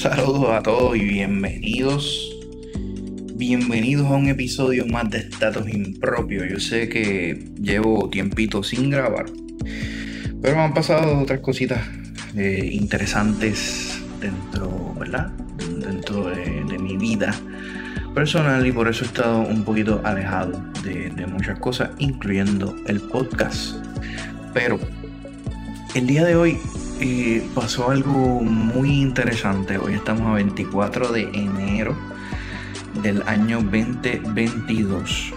Saludos a todos y bienvenidos. Bienvenidos a un episodio más de Estatus Impropio. Yo sé que llevo tiempito sin grabar, pero me han pasado otras cositas eh, interesantes dentro, ¿verdad? Dentro de, mi vida personal y por eso he estado un poquito alejado de, de muchas cosas, incluyendo el podcast. Pero el día de hoy eh, pasó algo muy interesante. Hoy estamos a 24 de enero del año 2022.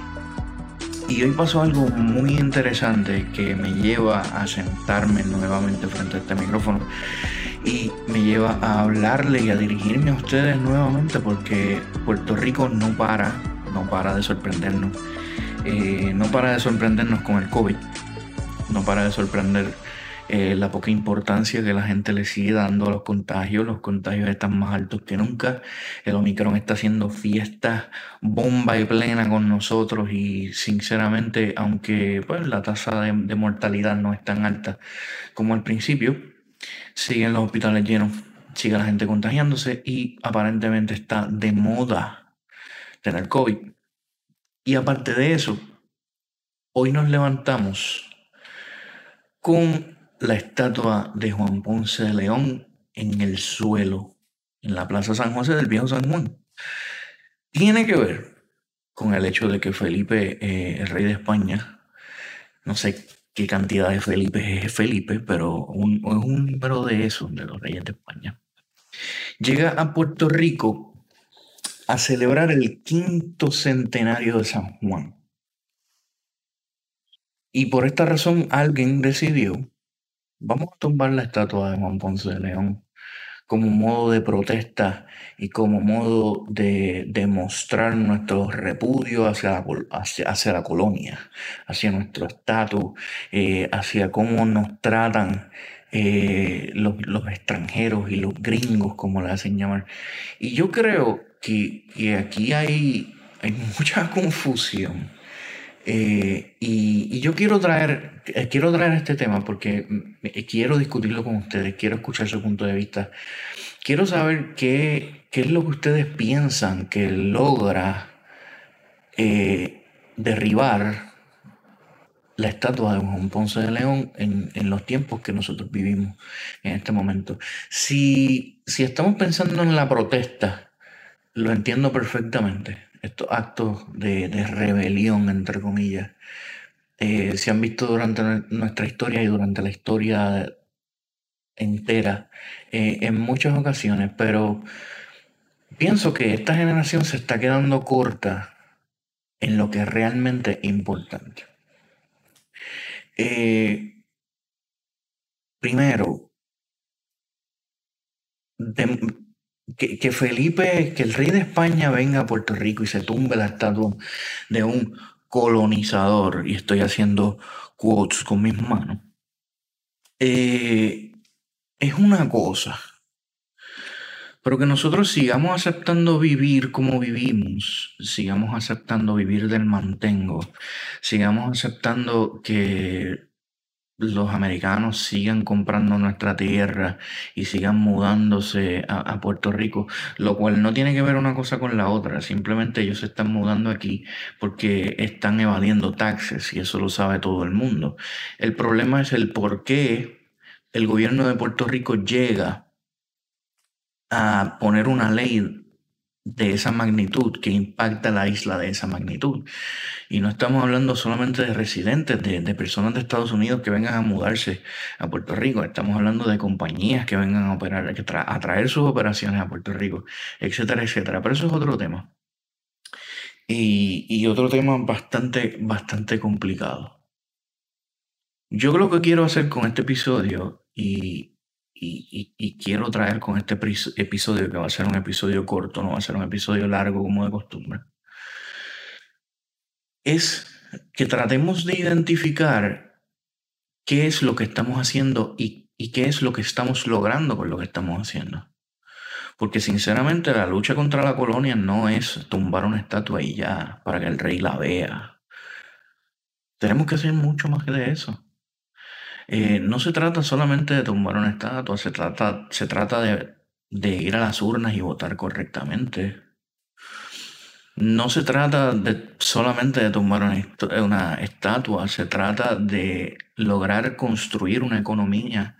Y hoy pasó algo muy interesante que me lleva a sentarme nuevamente frente a este micrófono y me lleva a hablarle y a dirigirme a ustedes nuevamente porque Puerto Rico no para, no para de sorprendernos. Eh, no para de sorprendernos con el COVID, no para de sorprender eh, la poca importancia que la gente le sigue dando a los contagios. Los contagios están más altos que nunca. El Omicron está haciendo fiesta bomba y plena con nosotros y sinceramente, aunque pues, la tasa de, de mortalidad no es tan alta como al principio, siguen los hospitales llenos, sigue la gente contagiándose y aparentemente está de moda tener COVID. Y aparte de eso, hoy nos levantamos con la estatua de Juan Ponce de León en el suelo, en la Plaza San José del Viejo San Juan. Tiene que ver con el hecho de que Felipe, eh, el rey de España, no sé qué cantidad de Felipe es Felipe, pero un, es un número de esos, de los reyes de España, llega a Puerto Rico a celebrar el quinto centenario de San Juan. Y por esta razón alguien decidió Vamos a tumbar la estatua de Juan Ponce de León como modo de protesta y como modo de demostrar nuestro repudio hacia la, hacia, la colonia, hacia nuestro estatus, eh, hacia cómo nos tratan eh, los, extranjeros y los gringos, como le hacen llamar. Y yo creo que, que aquí hay, hay mucha confusión eh, y, yo quiero traer, eh, quiero traer este tema porque quiero discutirlo con ustedes, quiero escuchar su punto de vista. Quiero saber qué, qué es lo que ustedes piensan que logra eh, derribar la estatua de Juan Ponce de León en, en, los tiempos que nosotros vivimos en este momento. Si, si estamos pensando en la protesta, lo entiendo perfectamente estos actos de, rebelión, entre comillas, eh, se han visto durante nuestra historia y durante la historia entera eh, en muchas ocasiones, pero pienso que esta generación se está quedando corta en lo que es realmente importante. Eh, primero, que, Felipe, que el rey de España venga a Puerto Rico y se tumbe la estatua de un colonizador, y estoy haciendo quotes con mis manos, eh, es una cosa. Pero que nosotros sigamos aceptando vivir como vivimos, sigamos aceptando vivir del mantengo, sigamos aceptando que los americanos sigan comprando nuestra tierra y sigan mudándose a, Puerto Rico, lo cual no tiene que ver una cosa con la otra, simplemente ellos se están mudando aquí porque están evadiendo taxes y eso lo sabe todo el mundo. El problema es el por qué el gobierno de Puerto Rico llega a poner una ley de esa magnitud, que impacta la isla de esa magnitud. Y no estamos hablando solamente de residentes, de, personas de Estados Unidos que vengan a mudarse a Puerto Rico, estamos hablando de compañías que vengan a operar, a traer sus operaciones a Puerto Rico, etcétera, etcétera. Pero eso es otro tema. Y, y otro tema bastante, bastante complicado. Yo lo que quiero hacer con este episodio, y, y, quiero traer con este episodio, que va a ser un episodio corto, no va a ser un episodio largo como de costumbre, es que tratemos de identificar qué es lo que estamos haciendo y, y qué es lo que estamos logrando con lo que estamos haciendo. Porque sinceramente la lucha contra la colonia no es tumbar una estatua y ya para que el rey la vea. Tenemos que hacer mucho más que de eso. Eh, no se trata solamente de tumbar una estatua, se trata, se trata de, ir a las urnas y votar correctamente. No se trata solamente de tomar una, una, estatua, se trata de lograr construir una economía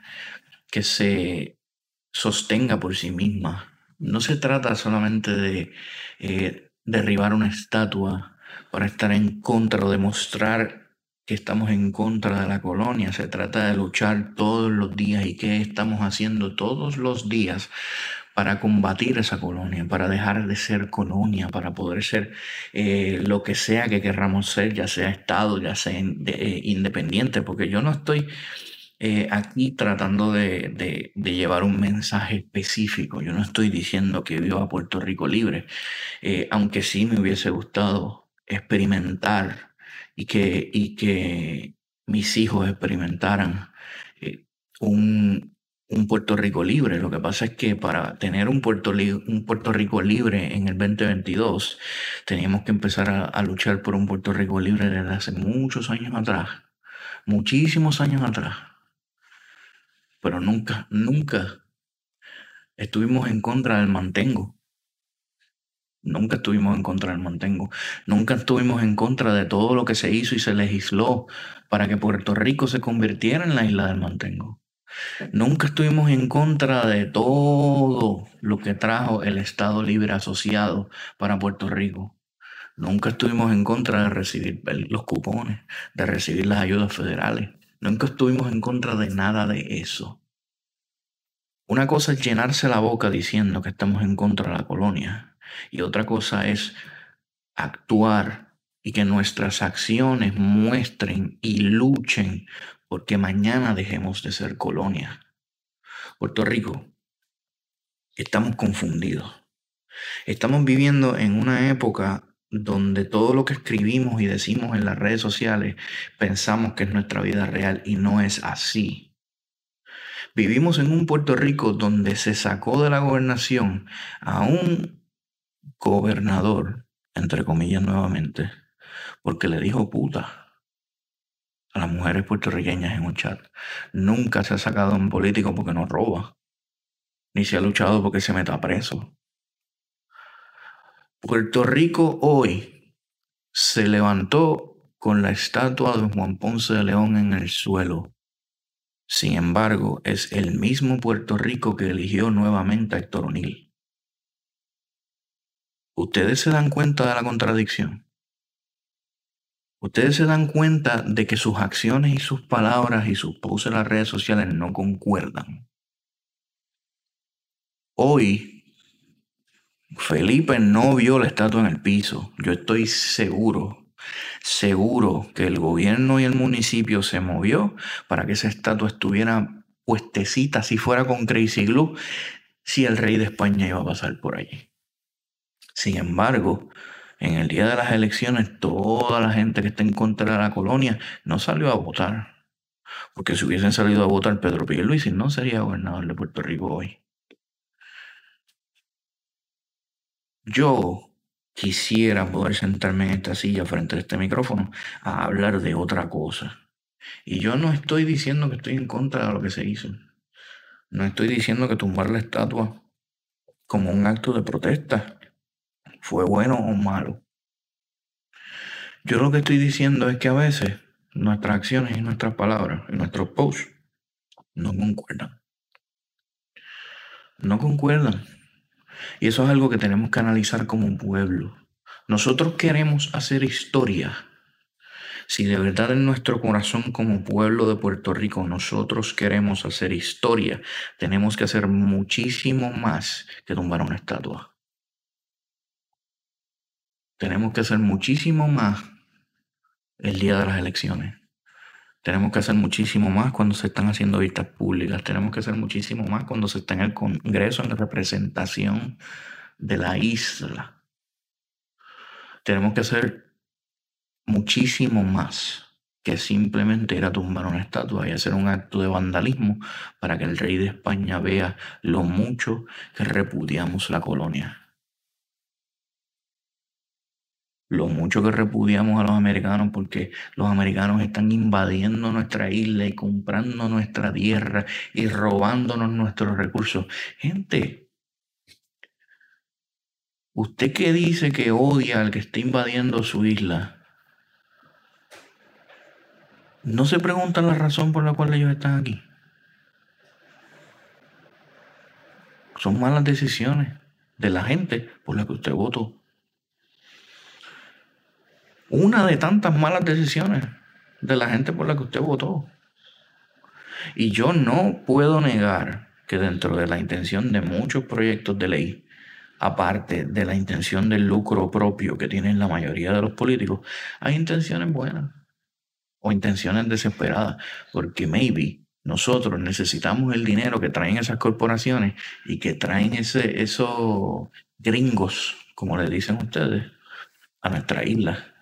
que se sostenga por sí misma. No se trata solamente de eh, derribar una estatua para estar en contra o demostrar que estamos en contra de la colonia. Se trata de luchar todos los días y qué estamos haciendo todos los días para combatir esa colonia, para dejar de ser colonia, para poder ser eh, lo que sea que querramos ser, ya sea Estado, ya sea eh, independiente, porque yo no estoy eh, aquí tratando de, llevar un mensaje específico, yo no estoy diciendo que viva Puerto Rico libre, aunque sí me hubiese gustado experimentar y que, y que mis hijos experimentaran un, un Puerto Rico libre. Lo que pasa es que para tener un Puerto, un Puerto Rico libre en el 2022, teníamos que empezar a, luchar por un Puerto Rico libre desde hace muchos años atrás, muchísimos años atrás. Pero nunca, nunca estuvimos en contra del mantengo. Nunca estuvimos en contra del mantengo. Nunca estuvimos en contra de todo lo que se hizo y se legisló para que Puerto Rico se convirtiera en la isla del mantengo. Nunca estuvimos en contra de todo lo que trajo el Estado Libre Asociado para Puerto Rico. Nunca estuvimos en contra de recibir los cupones, de recibir las ayudas federales. Nunca estuvimos en contra de nada de eso. Una cosa es llenarse la boca diciendo que estamos en contra de la colonia y otra cosa es actuar y que nuestras acciones muestren y luchen porque mañana dejemos de ser colonia. Puerto Rico, estamos confundidos. Estamos viviendo en una época donde todo lo que escribimos y decimos en las redes sociales pensamos que es nuestra vida real y no es así. Vivimos en un Puerto Rico donde se sacó de la gobernación a un gobernador, entre comillas nuevamente, porque le dijo puta a las mujeres puertorriqueñas en un chat. Nunca se ha sacado un político porque no roba, ni se ha luchado porque se meta preso. Puerto Rico hoy se levantó con la estatua de Juan Ponce de León en el suelo. Sin embargo, es el mismo Puerto Rico que eligió nuevamente a Héctor O'Neill. ¿Ustedes se dan cuenta de la contradicción? Ustedes se dan cuenta de que sus acciones y sus palabras y sus posts en las redes sociales no concuerdan. Hoy, Felipe no vio la estatua en el piso. Yo estoy seguro, seguro que el gobierno y el municipio se movió para que esa estatua estuviera puestecita, si fuera con Crazy Glue, si el rey de España iba a pasar por allí. Sin embargo, en el día de las elecciones, toda la gente que está en contra de la colonia no salió a votar. Porque si hubiesen salido a votar Pedro Pierluisi, no sería gobernador de Puerto Rico hoy. Yo quisiera poder sentarme en esta silla frente a este micrófono a hablar de otra cosa. Y yo no estoy diciendo que estoy en contra de lo que se hizo. No estoy diciendo que tumbar la estatua como un acto de protesta fue bueno o malo. Yo lo que estoy diciendo es que a veces nuestras acciones y nuestras palabras y nuestros posts no concuerdan. No concuerdan. Y eso es algo que tenemos que analizar como pueblo. Nosotros queremos hacer historia. Si de verdad en nuestro corazón como pueblo de Puerto Rico nosotros queremos hacer historia, tenemos que hacer muchísimo más que tumbar una estatua tenemos que hacer muchísimo más el día de las elecciones. Tenemos que hacer muchísimo más cuando se están haciendo vistas públicas. Tenemos que hacer muchísimo más cuando se está en el Congreso, en la representación de la isla. Tenemos que hacer muchísimo más que simplemente ir a tumbar una estatua y hacer un acto de vandalismo para que el rey de España vea lo mucho que repudiamos la colonia. Lo mucho que repudiamos a los americanos porque los americanos están invadiendo nuestra isla y comprando nuestra tierra y robándonos nuestros recursos. Gente, Usted que dice que odia al que está invadiendo su isla, ¿no se pregunta la razón por la cual ellos están aquí? Son malas decisiones de la gente por la que usted votó. Una de tantas malas decisiones de la gente por la que usted votó. Y yo no puedo negar que dentro de la intención de muchos proyectos de ley, aparte de la intención del lucro propio que tienen la mayoría de los políticos, hay intenciones buenas o intenciones desesperadas, porque maybe nosotros necesitamos el dinero que traen esas corporaciones y que traen ese, esos gringos, como le dicen ustedes, a nuestra isla.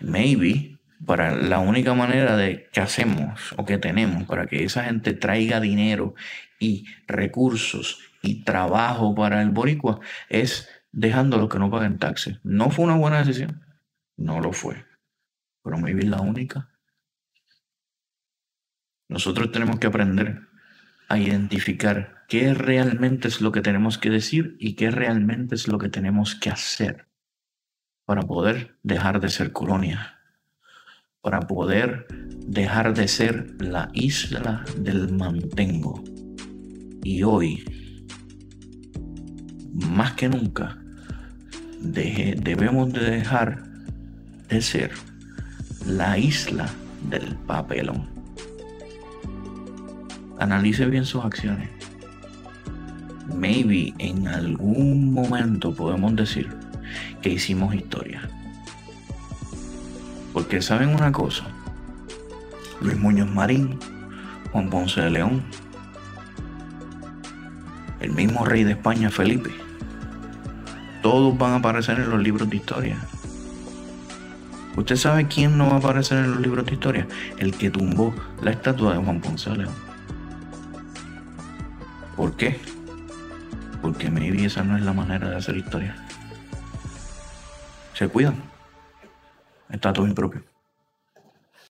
Maybe para la única manera de que hacemos o que tenemos para que esa gente traiga dinero y recursos y trabajo para el boricua es dejándolo que no paguen taxes. No fue una buena decisión, no lo fue, pero maybe es la única. Nosotros tenemos que aprender a identificar qué realmente es lo que tenemos que decir y qué realmente es lo que tenemos que hacer para poder dejar de ser colonia, para poder dejar de ser la isla del mantengo. Y hoy, más que nunca, debemos de dejar de ser la isla del papelón. Analice bien sus acciones. Maybe en algún momento podemos decir que hicimos historia. Porque saben una cosa, Luis Muñoz Marín, Juan Ponce de León, el mismo rey de España Felipe, todos van a aparecer en los libros de historia. ¿Usted sabe quién no va a aparecer en los libros de historia? El que tumbó la estatua de Juan Ponce de León. ¿Por qué? Porque maybe esa no es la manera de hacer historia. Se cuidan. Está todo impropio.